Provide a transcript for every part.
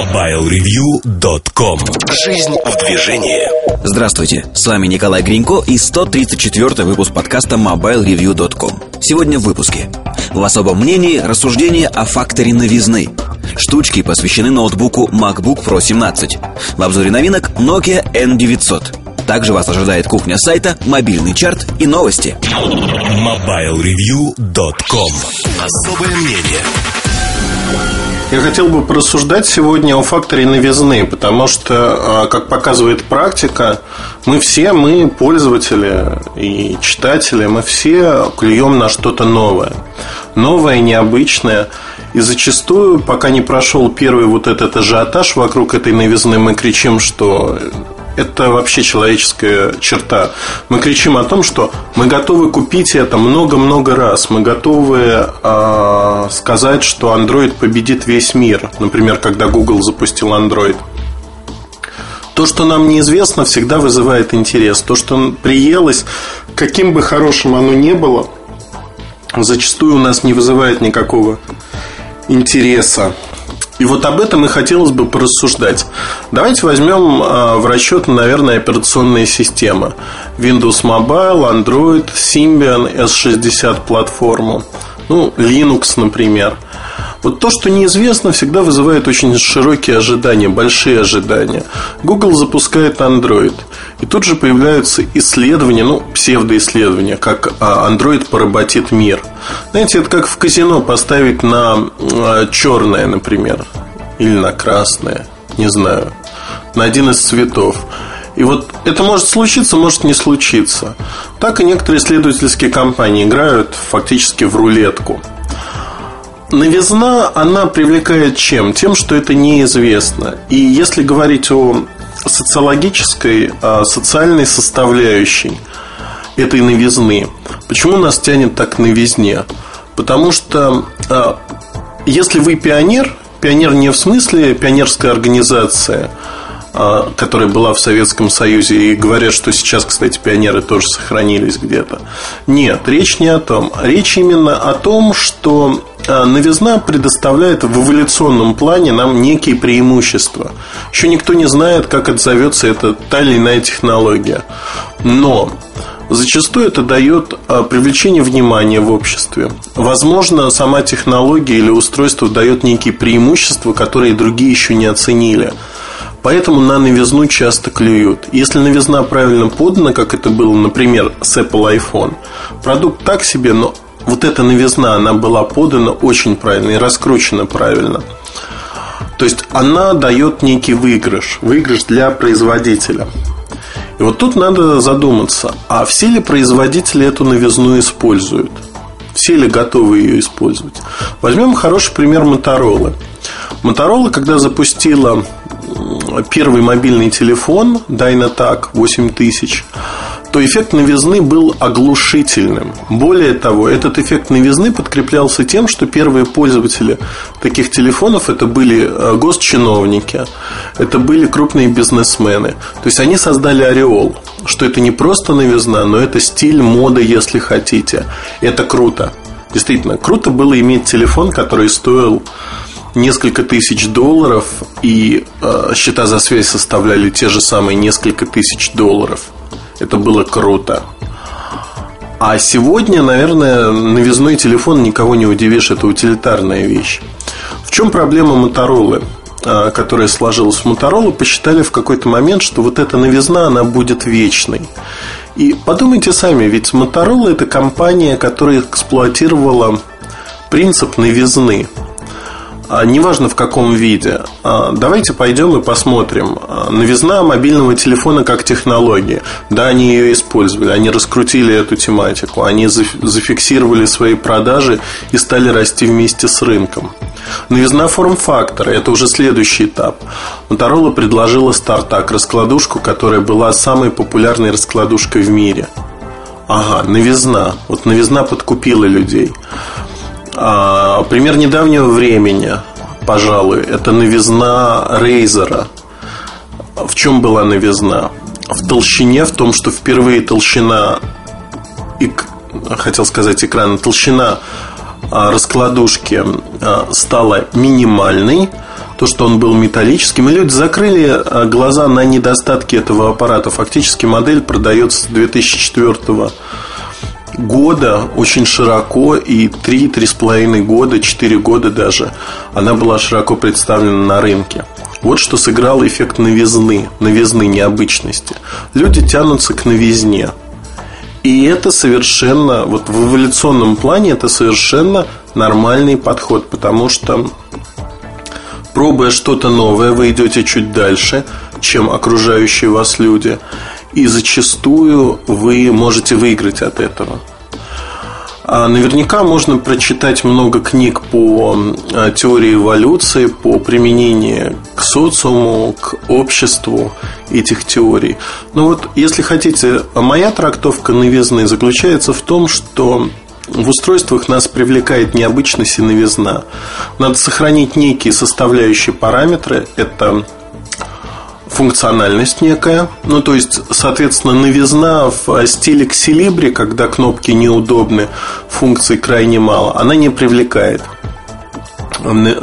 MobileReview.com Жизнь в движении. Здравствуйте, с вами Николай Гринько и 134 выпуск подкаста MobileReview.com Сегодня в выпуске. В особом мнении рассуждение о факторе новизны. Штучки посвящены ноутбуку MacBook Pro 17 В обзоре новинок Nokia N900 также вас ожидает кухня сайта, мобильный чарт и новости. MobileReview.com Особое мнение я хотел бы порассуждать сегодня о факторе новизны, потому что, а, как показывает практика, мы все, мы пользователи и читатели, мы все клюем на что-то новое. Новое, необычное. И зачастую, пока не прошел первый вот этот ажиотаж вокруг этой новизны, мы кричим, что это вообще человеческая черта. Мы кричим о том, что мы готовы купить это много-много раз. Мы готовы э, сказать, что Android победит весь мир. Например, когда Google запустил Android. То, что нам неизвестно, всегда вызывает интерес. То, что приелось, каким бы хорошим оно ни было, зачастую у нас не вызывает никакого интереса. И вот об этом и хотелось бы порассуждать. Давайте возьмем а, в расчет, наверное, операционные системы. Windows Mobile, Android, Symbian, S60 платформу. Ну, Linux, например. Вот то, что неизвестно, всегда вызывает очень широкие ожидания, большие ожидания. Google запускает Android. И тут же появляются исследования, ну, псевдоисследования, как а, Android поработит мир. Знаете, это как в казино поставить на а, черное, например, или на красное, не знаю, на один из цветов. И вот это может случиться, может не случиться. Так и некоторые исследовательские компании играют фактически в рулетку. Новизна, она привлекает чем? Тем, что это неизвестно. И если говорить о социологической, о социальной составляющей этой новизны, почему нас тянет так к новизне? Потому что а, если вы пионер, пионер не в смысле пионерская организация – а, которая была в Советском Союзе, и говорят, что сейчас, кстати, пионеры тоже сохранились где-то. Нет, речь не о том. Речь именно о том, что а, новизна предоставляет в эволюционном плане нам некие преимущества. Еще никто не знает, как отзовется эта та или иная технология. Но Зачастую это дает а, привлечение внимания в обществе. Возможно, сама технология или устройство дает некие преимущества, которые другие еще не оценили. Поэтому на новизну часто клюют. Если новизна правильно подана, как это было, например, с Apple iPhone, продукт так себе, но вот эта новизна, она была подана очень правильно и раскручена правильно. То есть она дает некий выигрыш, выигрыш для производителя. И вот тут надо задуматься, а все ли производители эту новизну используют? Все ли готовы ее использовать? Возьмем хороший пример Моторола. Моторола, когда запустила первый мобильный телефон Dynatac 8000, то эффект новизны был оглушительным. Более того, этот эффект новизны подкреплялся тем, что первые пользователи таких телефонов это были э, госчиновники, это были крупные бизнесмены. То есть они создали ореол, что это не просто новизна, но это стиль, мода, если хотите. Это круто. Действительно, круто было иметь телефон, который стоил несколько тысяч долларов, и э, счета за связь составляли те же самые несколько тысяч долларов. Это было круто. А сегодня, наверное, новизной телефон никого не удивишь, это утилитарная вещь. В чем проблема Моторолы? Э, которая сложилась в Моторолу, посчитали в какой-то момент, что вот эта новизна, она будет вечной. И подумайте сами, ведь Моторола это компания, которая эксплуатировала принцип новизны. А, неважно в каком виде. А, давайте пойдем и посмотрим. А, новизна мобильного телефона как технология. Да, они ее использовали, они раскрутили эту тематику, они зафиксировали свои продажи и стали расти вместе с рынком. Новизна форм-фактора – это уже следующий этап. Motorola предложила StarTAC раскладушку, которая была самой популярной раскладушкой в мире. Ага, новизна. Вот новизна подкупила людей. А, пример недавнего времени, пожалуй, это новизна Рейзера. В чем была новизна? В толщине, в том, что впервые толщина, хотел сказать экрана, толщина а, раскладушки а, стала минимальной, то, что он был металлическим. И люди закрыли а, глаза на недостатки этого аппарата. Фактически модель продается с 2004 года очень широко, и 3-3,5 года, 4 года даже, она была широко представлена на рынке. Вот что сыграл эффект новизны, новизны необычности. Люди тянутся к новизне. И это совершенно, вот в эволюционном плане это совершенно нормальный подход, потому что пробуя что-то новое, вы идете чуть дальше, чем окружающие вас люди, и зачастую вы можете выиграть от этого. А наверняка можно прочитать много книг по а, теории эволюции, по применению к социуму, к обществу этих теорий. Но вот, если хотите, моя трактовка новизны заключается в том, что в устройствах нас привлекает необычность и новизна. Надо сохранить некие составляющие параметры. Это функциональность некая. Ну, то есть, соответственно, новизна в стиле Xilibri, когда кнопки неудобны, функций крайне мало, она не привлекает.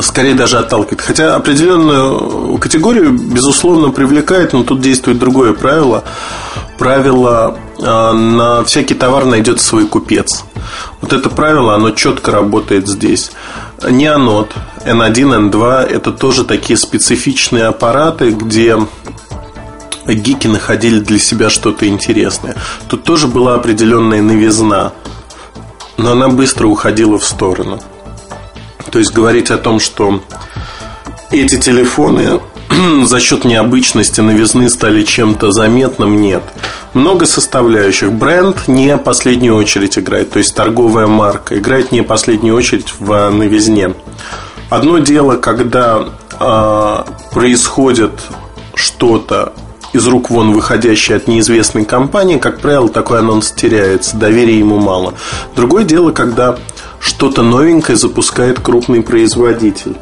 Скорее даже отталкивает. Хотя определенную категорию, безусловно, привлекает, но тут действует другое правило. Правило на всякий товар найдет свой купец. Вот это правило, оно четко работает здесь. Неонот, N1, N2 это тоже такие специфичные аппараты, где гики находили для себя что-то интересное. Тут тоже была определенная новизна, но она быстро уходила в сторону. То есть говорить о том, что эти телефоны за счет необычности новизны стали чем-то заметным, нет. Много составляющих. Бренд не последнюю очередь играет, то есть торговая марка играет не последнюю очередь в новизне. Одно дело, когда э, происходит что-то из рук вон выходящее от неизвестной компании, как правило, такой анонс теряется, доверия ему мало. Другое дело, когда что-то новенькое запускает крупный производитель.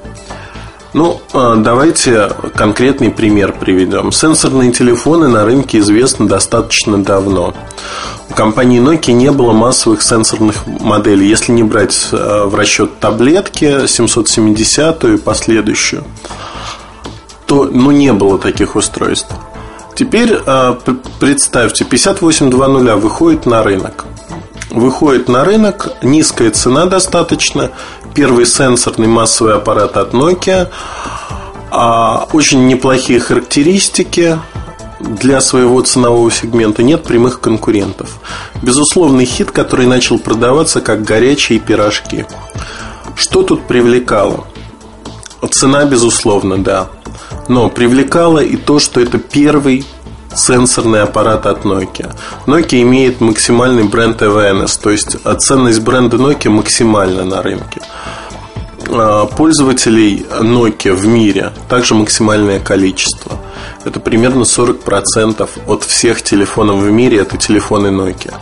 Ну, а, давайте конкретный пример приведем. Сенсорные телефоны на рынке известны достаточно давно. У компании Nokia не было массовых сенсорных моделей, если не брать а, в расчет таблетки 770 и последующую, то ну, не было таких устройств. Теперь а, представьте, 5820 выходит на рынок. Выходит на рынок, низкая цена достаточно, первый сенсорный массовый аппарат от Nokia. А очень неплохие характеристики для своего ценового сегмента нет прямых конкурентов. Безусловный хит, который начал продаваться как горячие пирожки. Что тут привлекало? Цена, безусловно, да. Но привлекало и то, что это первый сенсорный аппарат от Nokia. Nokia имеет максимальный бренд awareness, то есть ценность бренда Nokia максимальна на рынке. А, пользователей Nokia в мире также максимальное количество. Это примерно 40% от всех телефонов в мире это телефоны Nokia.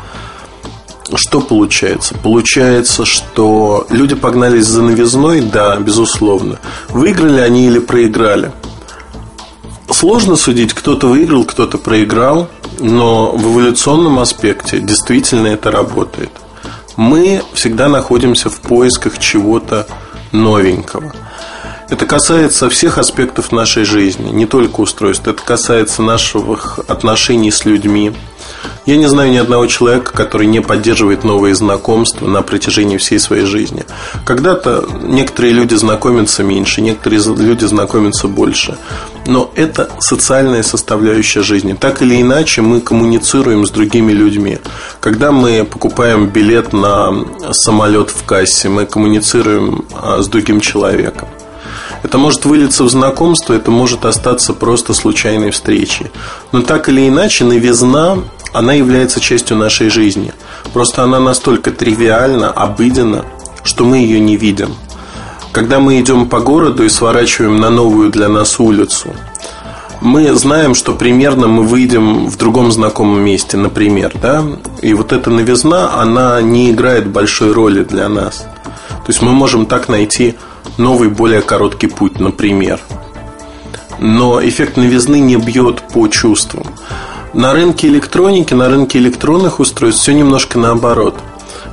Что получается? Получается, что люди погнались за новизной, да, безусловно. Выиграли они или проиграли? Сложно судить, кто-то выиграл, кто-то проиграл, но в эволюционном аспекте действительно это работает. Мы всегда находимся в поисках чего-то новенького. Это касается всех аспектов нашей жизни, не только устройств. Это касается наших отношений с людьми, я не знаю ни одного человека, который не поддерживает новые знакомства на протяжении всей своей жизни. Когда-то некоторые люди знакомятся меньше, некоторые люди знакомятся больше. Но это социальная составляющая жизни. Так или иначе мы коммуницируем с другими людьми. Когда мы покупаем билет на самолет в кассе, мы коммуницируем а, с другим человеком. Это может вылиться в знакомство, это может остаться просто случайной встречей. Но так или иначе, новизна она является частью нашей жизни. Просто она настолько тривиальна, обыденна, что мы ее не видим. Когда мы идем по городу и сворачиваем на новую для нас улицу, мы знаем, что примерно мы выйдем в другом знакомом месте, например, да, и вот эта новизна, она не играет большой роли для нас. То есть мы можем так найти новый, более короткий путь, например. Но эффект новизны не бьет по чувствам. На рынке электроники, на рынке электронных устройств все немножко наоборот.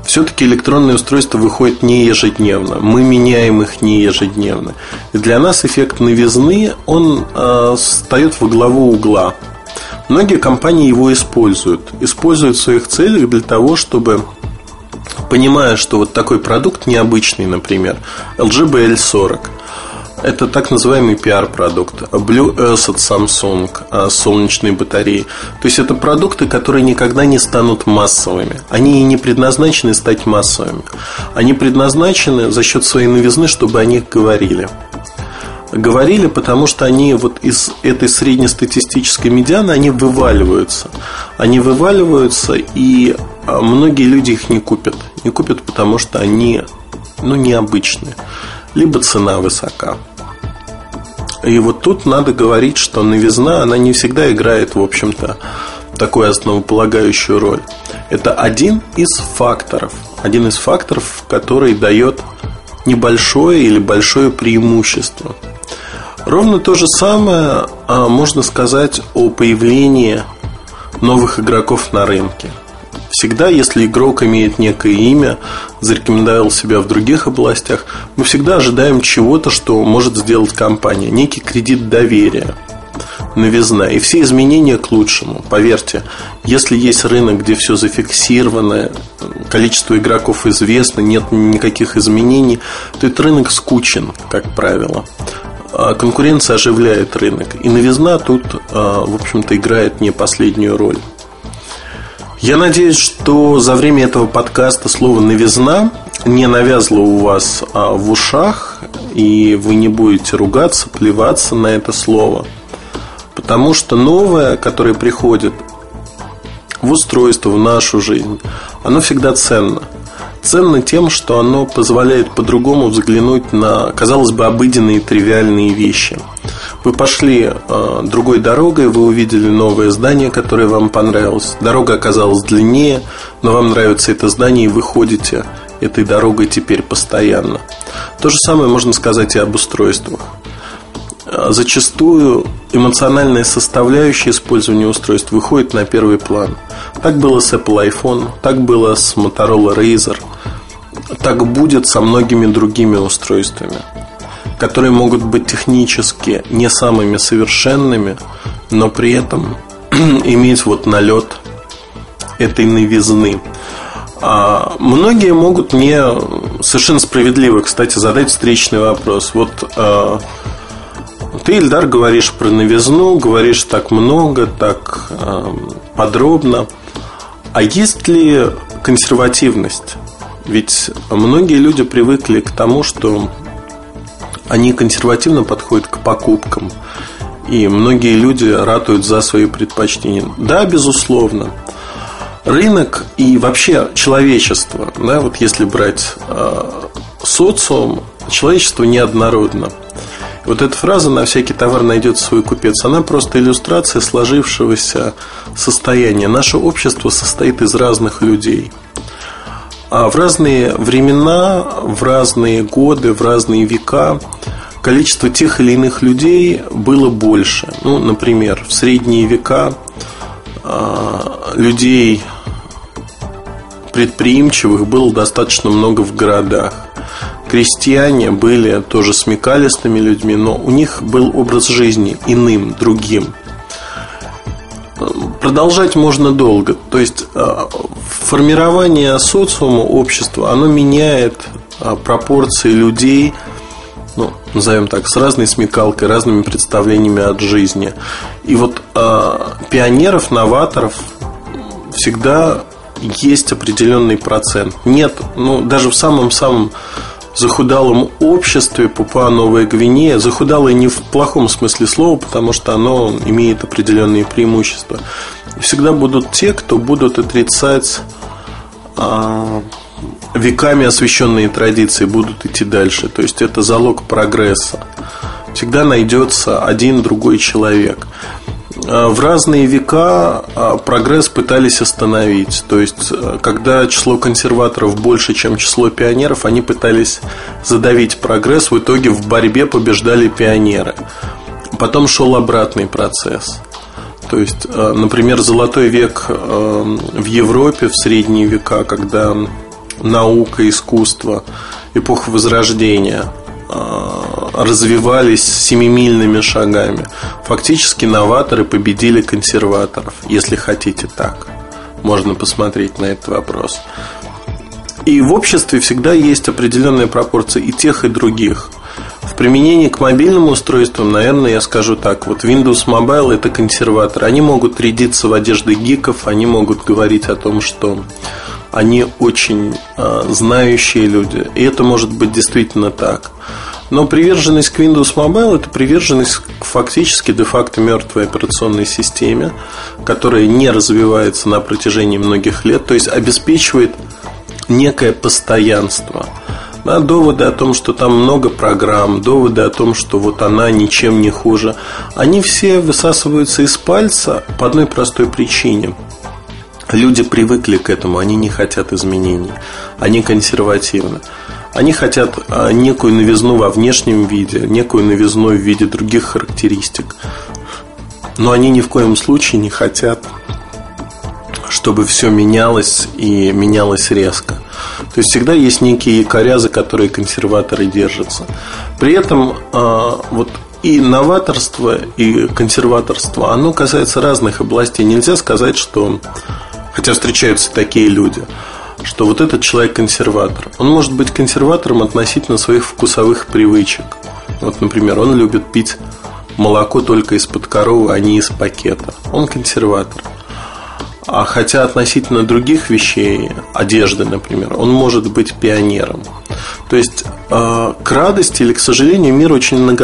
все-таки электронные устройства выходят не ежедневно. Мы меняем их не ежедневно. И для нас эффект новизны, он э, встает во главу угла. Многие компании его используют. Используют в своих целях для того, чтобы понимая, что вот такой продукт необычный, например, LG BL40, это так называемый PR-продукт. Blue Earth от Samsung, а, солнечные батареи. То есть это продукты, которые никогда не станут массовыми. Они и не предназначены стать массовыми. Они предназначены за счет своей новизны, чтобы о них говорили. Говорили, потому что они вот из этой среднестатистической медианы они вываливаются. Они вываливаются, и а, многие люди их не купят. Не купят, потому что они ну, необычные. Либо цена высока. И вот тут надо говорить, что новизна, она не всегда играет, в общем-то, такую основополагающую роль. Это один из факторов. Один из факторов, который дает небольшое или большое преимущество. Ровно то же самое а, можно сказать о появлении новых игроков на рынке – Всегда, если игрок имеет некое имя, зарекомендовал себя в других областях, мы всегда ожидаем чего-то, что может сделать компания, некий кредит доверия новизна. И все изменения к лучшему. Поверьте, если есть рынок, где все зафиксировано, количество игроков известно, нет никаких изменений, то этот рынок скучен, как правило. А конкуренция оживляет рынок. И новизна тут, а, в общем-то, играет не последнюю роль. Я надеюсь, что за время этого подкаста слово «новизна» не навязло у вас а, в ушах, и вы не будете ругаться, плеваться на это слово. Потому что новое, которое приходит в устройство, в нашу жизнь, оно всегда ценно. Ценно тем, что оно позволяет по-другому взглянуть на, казалось бы, обыденные тривиальные вещи – вы пошли э, другой дорогой, вы увидели новое здание, которое вам понравилось. Дорога оказалась длиннее, но вам нравится это здание, и вы ходите этой дорогой теперь постоянно. То же самое можно сказать и об устройствах. Э, зачастую эмоциональная составляющая использования устройств выходит на первый план. Так было с Apple iPhone, так было с Motorola Razer, так будет со многими другими устройствами которые могут быть технически не самыми совершенными, но при этом иметь вот налет этой новизны. А многие могут мне совершенно справедливо, кстати, задать встречный вопрос. Вот а, ты, Ильдар, говоришь про новизну, говоришь так много, так а, подробно. А есть ли консервативность? Ведь многие люди привыкли к тому, что они консервативно подходят к покупкам. И многие люди ратуют за свои предпочтения. Да, безусловно. Рынок и вообще человечество, да, вот если брать э, социум, человечество неоднородно. Вот эта фраза «на всякий товар найдет свой купец», она просто иллюстрация сложившегося состояния. Наше общество состоит из разных людей – в разные времена, в разные годы, в разные века количество тех или иных людей было больше. Ну, например, в средние века а, людей предприимчивых было достаточно много в городах. Крестьяне были тоже смекалистыми людьми, но у них был образ жизни иным, другим – продолжать можно долго. То есть э, формирование социума, общества, оно меняет э, пропорции людей, ну, назовем так, с разной смекалкой, разными представлениями от жизни. И вот э, пионеров, новаторов всегда есть определенный процент. Нет, ну, даже в самом-самом захудалом обществе Папуа Новая Гвинея. Захудалое не в плохом смысле слова, потому что оно имеет определенные преимущества. Всегда будут те, кто будут отрицать а, веками освященные традиции, будут идти дальше. То есть это залог прогресса. Всегда найдется один другой человек. Э, в разные века э, прогресс пытались остановить. То есть, э, когда число консерваторов больше, чем число пионеров, они пытались задавить прогресс. В итоге в борьбе побеждали пионеры. Потом шел обратный процесс. То есть, например, золотой век в Европе в средние века, когда наука, искусство, эпоха Возрождения развивались семимильными шагами. Фактически новаторы победили консерваторов, если хотите так. Можно посмотреть на этот вопрос. И в обществе всегда есть определенная пропорция и тех, и других. В применении к мобильным устройствам, наверное, я скажу так. Вот Windows Mobile – это консерватор. Они могут рядиться в одежды гиков, они могут говорить о том, что они очень э, знающие люди. И это может быть действительно так. Но приверженность к Windows Mobile это приверженность к фактически де-факто мертвой операционной системе, которая не развивается на протяжении многих лет, то есть обеспечивает некое постоянство. Да, доводы о том, что там много программ, доводы о том, что вот она ничем не хуже, они все высасываются из пальца по одной простой причине. Люди привыкли к этому, они не хотят изменений, они консервативны. Они хотят а, некую новизну во внешнем виде, некую новизну в виде других характеристик. Но они ни в коем случае не хотят, чтобы все менялось и менялось резко. То есть всегда есть некие якоря, за которые консерваторы держатся. При этом а, вот и новаторство, и консерваторство, оно касается разных областей. Нельзя сказать, что, хотя встречаются такие люди, что вот этот человек консерватор. Он может быть консерватором относительно своих вкусовых привычек. Вот, например, он любит пить молоко только из-под коровы, а не из пакета. Он консерватор. А хотя относительно других вещей, одежды, например, он может быть пионером. То есть, э, к радости или к сожалению, мир очень многогранный